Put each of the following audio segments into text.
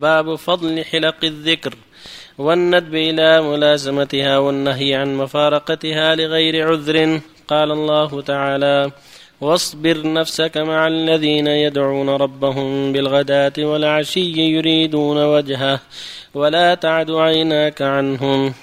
باب فضل حلق الذكر والندب إلى ملازمتها والنهي عن مفارقتها لغير عذر قال الله تعالى واصبر نفسك مع الذين يدعون ربهم بالغداة والعشي يريدون وجهه ولا تعد عيناك عنهم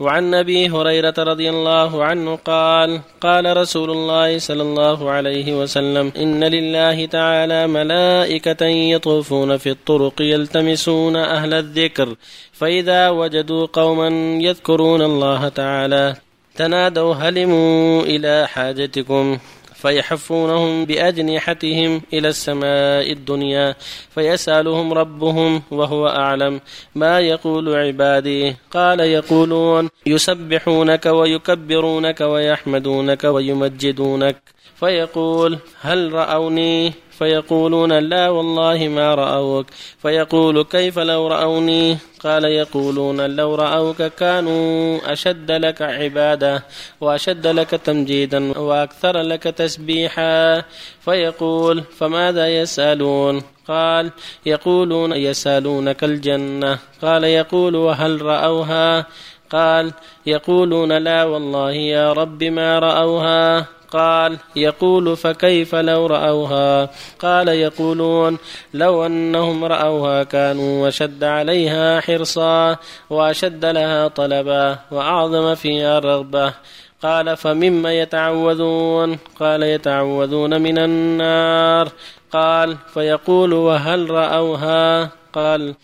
وعن أبي هريرة رضي الله عنه قال قال رسول الله صلى الله عليه وسلم إن لله تعالى ملائكة يطوفون في الطرق يلتمسون أهل الذكر فإذا وجدوا قوما يذكرون الله تعالى تنادوا هلموا إلى حاجتكم. فيحفونهم بأجنحتهم إلى السماء الدنيا فيسألهم ربهم وهو أعلم. ما يقول عبادي؟ قال يقولون يسبحونك ويكبرونك ويحمدونك ويمجدونك. فيقول هل رأوني؟ فيقولون لا والله ما رأوك. فيقول كيف لو رأوني؟ قال يقولون لو رأوك كانوا أشد لك عبادة وأشد لك تمجيدا وأكثر لك تسبيحا. فيقول فماذا يسألون؟ قال يقولون يسألونك الجنة. قال يقول وهل رأوها؟ قال يقولون لا والله يا رب ما رأوها. قال يقول فكيف لو رأوها؟ قال يقولون لو أنهم رأوها كانوا وشد عليها حرصا وأشد لها طلبا وأعظم فيها رغبة. قال فمما يتعوذون؟ قال يتعوذون من النار. قال فيقول وهل رأوها؟ قال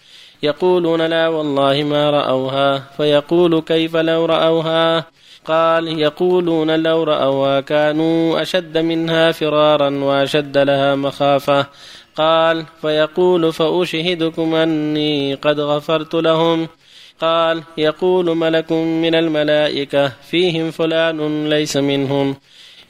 يقولون لا والله ما رأوها. فيقول كيف لو رأوها؟ قال يقولون لو رأوها كانوا أشد منها فرارا وأشد لها مخافة. قال فيقول فأشهدكم أني قد غفرت لهم. قال يقول ملك من الملائكة فيهم فلان ليس منهم.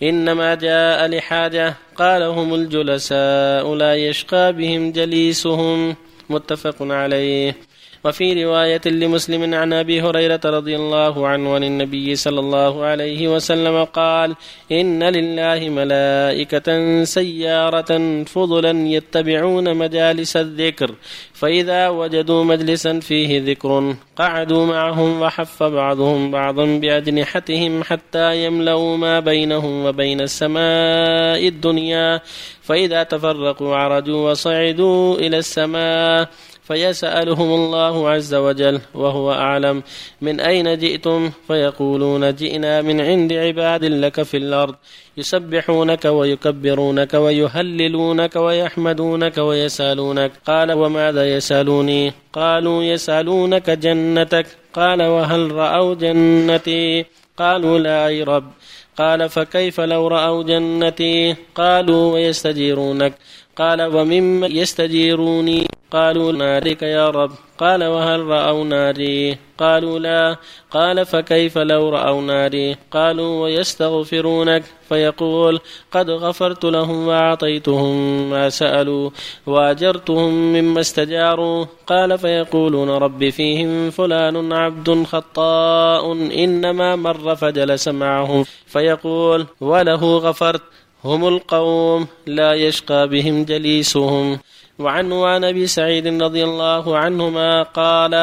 إنما جاء لحاجة. قال هم الجلساء لا يشقى بهم جليسهم. متفق عليه. وفي رواية لمسلم عن أبي هريرة رضي الله عنه عن النبي صلى الله عليه وسلم قال إن لله ملائكة سيارة فضلا يتبعون مجالس الذكر فإذا وجدوا مجلسا فيه ذكر قعدوا معهم وحف بعضهم بعضا بأجنحتهم حتى يملأوا ما بينهم وبين السماء الدنيا فإذا تفرقوا عرجوا وصعدوا إلى السماء فيسألهم الله عز وجل وهو أعلم من أين جئتم؟ فيقولون جئنا من عند عباد لك في الأرض يسبحونك ويكبرونك ويهللونك ويحمدونك ويسألونك. قال وماذا يسألوني؟ قالوا يسألونك جنتك. قال وهل رأوا جنتي؟ قالوا لا أي رب. قال فكيف لو رأوا جنتي؟ قالوا ويستجيرونك. قال ومما يستجيروني؟ قالوا نارك يا رب قال وهل رأوا ناري قالوا لا قال فكيف لو رأوا ناري قالوا ويستغفرونك فيقول قد غفرت لهم وأعطيتهم ما سألوا وأجرتهم مما استجاروا قال فيقولون رب فيهم فلان عبد خطاء إنما مر فجلس معهم فيقول وله غفرت هم القوم لا يشقى بهم جليسهم وعن عن أبي سعيد رضي الله عنهما قال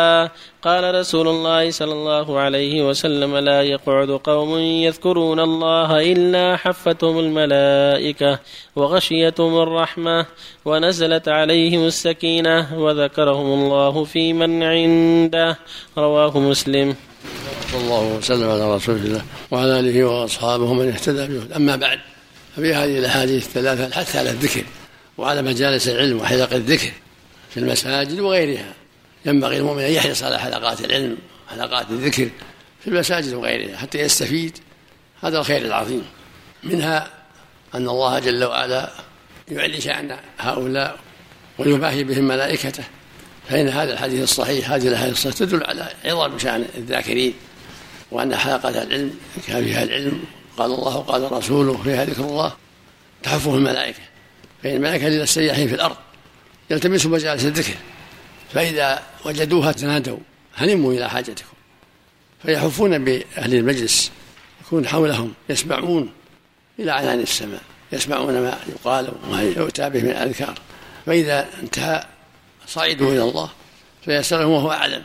قال رسول الله صلى الله عليه وسلم لا يقعد قوم يذكرون الله إلا حفتهم الملائكة وغشيتهم الرحمة ونزلت عليهم السكينة وذكرهم الله في من عنده. رواه مسلم. صلى الله وسلم على رسول الله وعلى آله وأصحابه من اهتدى به. أما بعد ففي هذه الأحاديث الثلاثة الحث على الذكر. وعلى مجالس العلم وحلق الذكر في المساجد وغيرها. ينبغي المؤمن أن يحرص على حلقات العلم حلقات الذكر في المساجد وغيرها حتى يستفيد. هذا الخير العظيم. منها أن الله جل وعلا يعلي شان هؤلاء ويباهي بهم ملائكته. فإن هذا الحديث الصحيح هذه الأحاديث تدل على عظم شأن الذاكرين وأن حلقة العلم كان فيها العلم قال الله قال رسوله فيها ذكر الله تحفه الملائكة. فإن الملائكة للسياحين في الأرض يلتمسوا مجالس الذكر فإذا وجدوها تنادوا هلموا إلى حاجتكم. فيحفون بأهل المجلس يكون حولهم يسمعون إلى عنان السماء يسمعون ما يقال وما يؤتى به من الأذكار. فإذا انتهى صعدوا إلى الله فيسألهم وهو أعلم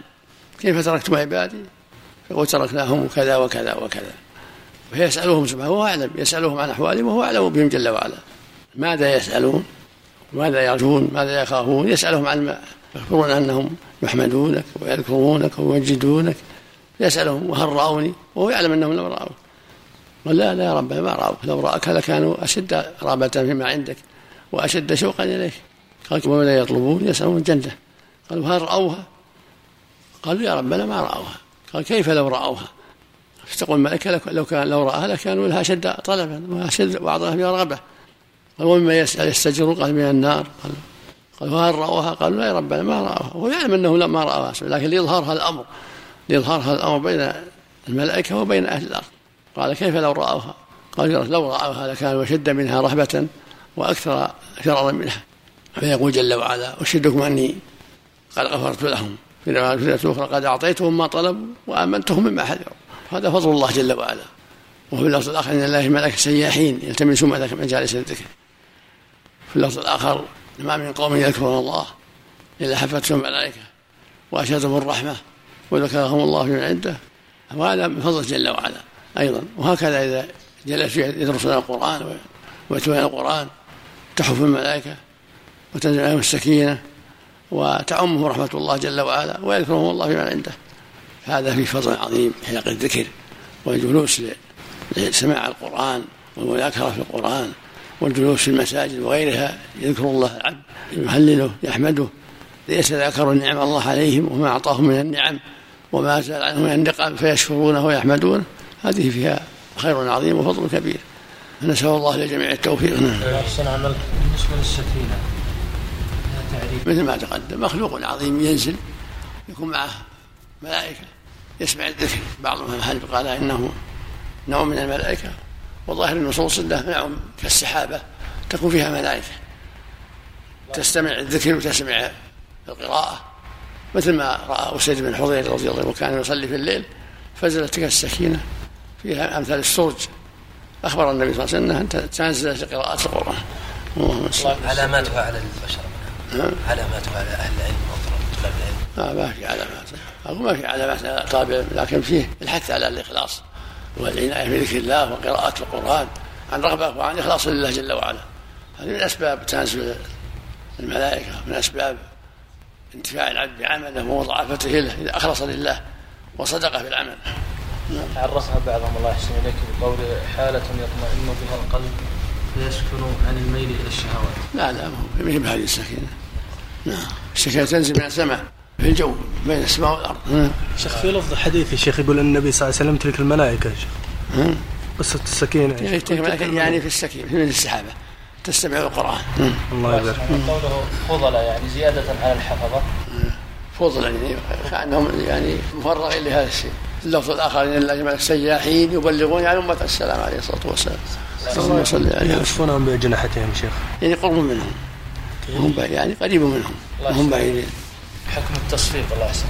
كيف تركتم عبادي؟ يقول تركناهم كذا وكذا وكذا. فيسألهم سبحانه وهو أعلم يسألهم عن أحوالهم وهو أعلم بهم جل وعلا. ماذا يسألون؟ ماذا يرجون؟ ماذا يخافون؟ يسألهم عن يخبرون أنهم يحمدونك ويذكرونك ويمجدونك يسألهم وهل رأوني؟ وهو يعلم أنهم لم رأوك. قال لا لا يا رب ما رأوك. لو رأك لكانوا أشد رغبة فيما عندك وأشد شوقا إليك. قال وماذا يطلبون؟ يسألون الجنة قالوا هل رأوها؟ قالوا يا ربنا ما رأوها. قال كيف لو رأوها؟ فتقول الملائكة لو كان لو رأها لكانوا لها أشد طلبا وأشد فيها رغبة. قال ومما يستجر قال من النار. قال قال وهل رأوها؟ قالوا لا يا ربنا ما رأوها. هو يعلم أنه ما رأوها لكن ليظهر الأمر. ليظهر الأمر بين الملائكة وبين أهل الأرض. قال كيف لو رأوها؟ قال لو رأوها لكانوا أشد منها رهبة وأكثر شررا منها. فيقول جل وعلا أشهدكم أني قد غفرت لهم. في رواية أخرى قد أعطيتهم ما طلبوا وآمنتهم مما حذروا. هذا فضل الله جل وعلا. وفي اللفظ الآخر إن الله ملك سياحين يلتمسون مجالس الذكر. في اللفظ الآخر ما من قوم يذكرون الله إلا حفتهم الملائكة وأشهدهم الرحمة وذكرهم الله من عنده. وهذا من فضل جل وعلا أيضا. وهكذا إذا جلس يدرسون القرآن ويتلون القرآن تحف الملائكة وتنزل عليهم السكينة وتعمه رحمة الله جل وعلا ويذكرهم الله فيما عنده. هذا في فضل عظيم حلق الذكر والجلوس لسماع القرآن والمذاكرة في القرآن والجلوس في المساجد وغيرها يذكر الله العبد يهلله يحمده ليتذاكروا نعم الله عليهم وما أعطاهم من النعم وما زال عنهم من النقم فيشكرونه ويحمدونه. هذه فيها خير عظيم وفضل كبير. نسأل الله لجميع التوفيق. نعم. بالنسبة للسكينة مثل ما تقدم مخلوق عظيم ينزل يكون معه ملائكة يسمع الذكر. بعضهم هل قال إنه نوع من الملائكة. وظاهر النصوص انه نوع كالسحابة تكون فيها ملائكة. تستمع الذكر وتسمع القراءة. مثل ما رأى أسيد بن حضير رضي الله عنه وكان يصلي في الليل فنزلت تلك السكينة فيها أمثال السرج. أخبر النبي صلى الله عليه وسلم أنها تنزل قراءة القرآن. علاماتها على البشر. علاماتها على أهل العلم وطلاب العلم. ما في علامات. أقول ما في علامات العلم لكن فيه الحث على الإخلاص. والعناية بذكر الله وقراءة القرآن عن رغبة وعن إخلاص لله جل وعلا. هذه من أسباب تنزل الملائكة من أسباب انتفاع العبد بعمله ومضاعفته له إذا أخلص لله وصدق في العمل. نعم. عرفها بعضهم الله يحسن إليك بقول حالة يطمئن بها القلب فيسكن عن الميل إلى الشهوات. لا لا ما هي بهذه السكينة. نعم. السكينة تنزل من السماء. في الجو بين السماء والأرض. شيخ في لفظ حديث يا شيخ يقول النبي صلى الله عليه وسلم تلك الملائكة. يا شيخ قصة السكينة. يعني تلك الملائكة يعني في السكينة من السحابه تستمع القرآن. الله يبارك قوله فضل يعني زيادة على الحفظة. فضلا يعني كانهم يعني مفرغين لهذا الشيء. اللفظ الآخر ان الله سياحين يبلغون عن أمة السلام عليه الصلاة والسلام. اللهم صل عليه يحفونهم باجنحتهم شيخ. يعني قرب منهم. هم يعني قريب منهم. هم بعيدين. حكم التصفيق الله يحسن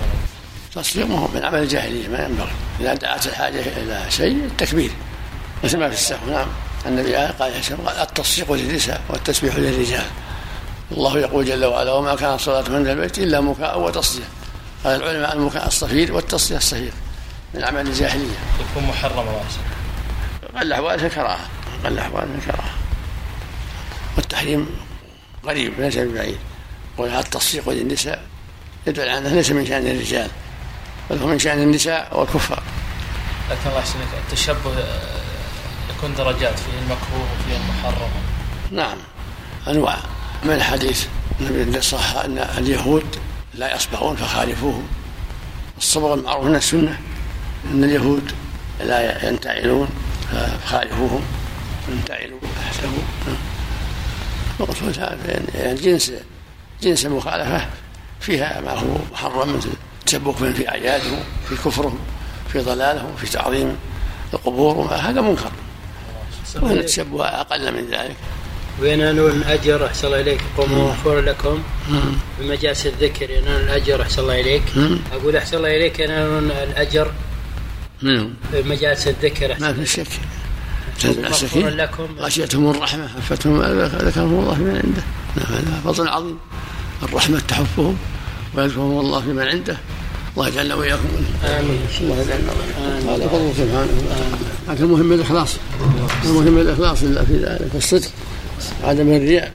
التصفيق ما هو من عمل الجاهليه ما ينبغي. إذا دعت الحاجة إلى شيء التكبير. مثل ما في السهو نعم. النبي قال التصفيق للنساء والتسبيح للرجال. الله يقول جل وعلا وما كانت صلاة عند البيت إلا مكاء وتصدية قال العلماء المكاء الصفير والتصدية الصفير من أعمال الجاهلية. يكون محرم الله قل الاحوال الكراهة. قل الاحوال الكراهة. والتحريم قريب ليس ببعيد. التصفيق للنساء يدل على انه ليس من شأن الرجال بل هو من شأن النساء والكفار. لكن الله يحسنك التشبه يكون درجات فيه المكروه وفيه المحرم. نعم أنواع من الحديث. النبي صح أن اليهود لا يصبغون فخالفوهم. الصبغ المعروف من السنة أن اليهود لا ينتعلون فخالفوهم. ينتعلوا احسبوا يعني جنس جنس المخالفة فيها ما هو محرم مثل تشبكهم في أعيادهم في كفرهم في ضلالهم في تعظيم القبور وما هذا منكر. وإن التشبه أقل من ذلك. وينالون الأجر؟ أحسن الله إليك. قوم مغفور لكم. بمجالس الذكر ينالون الأجر أحسن الله إليك. أقول أحسن الله إليك ينالون الأجر. منهم. بمجالس الذكر ما في شك. لكم. غشيتهم الرحمة حفتهم ذكرهم الله من عنده. نعم هذا فضل عظيم. الرحمة تحفهم ويذكرهم الله في من عنده. الله يجعلنا وإياكم. منه آمين. الله يجعلنا هذا فضل سبحانه. لكن المهم الإخلاص. المهم الإخلاص لله في ذلك والصدق عدم الرياء.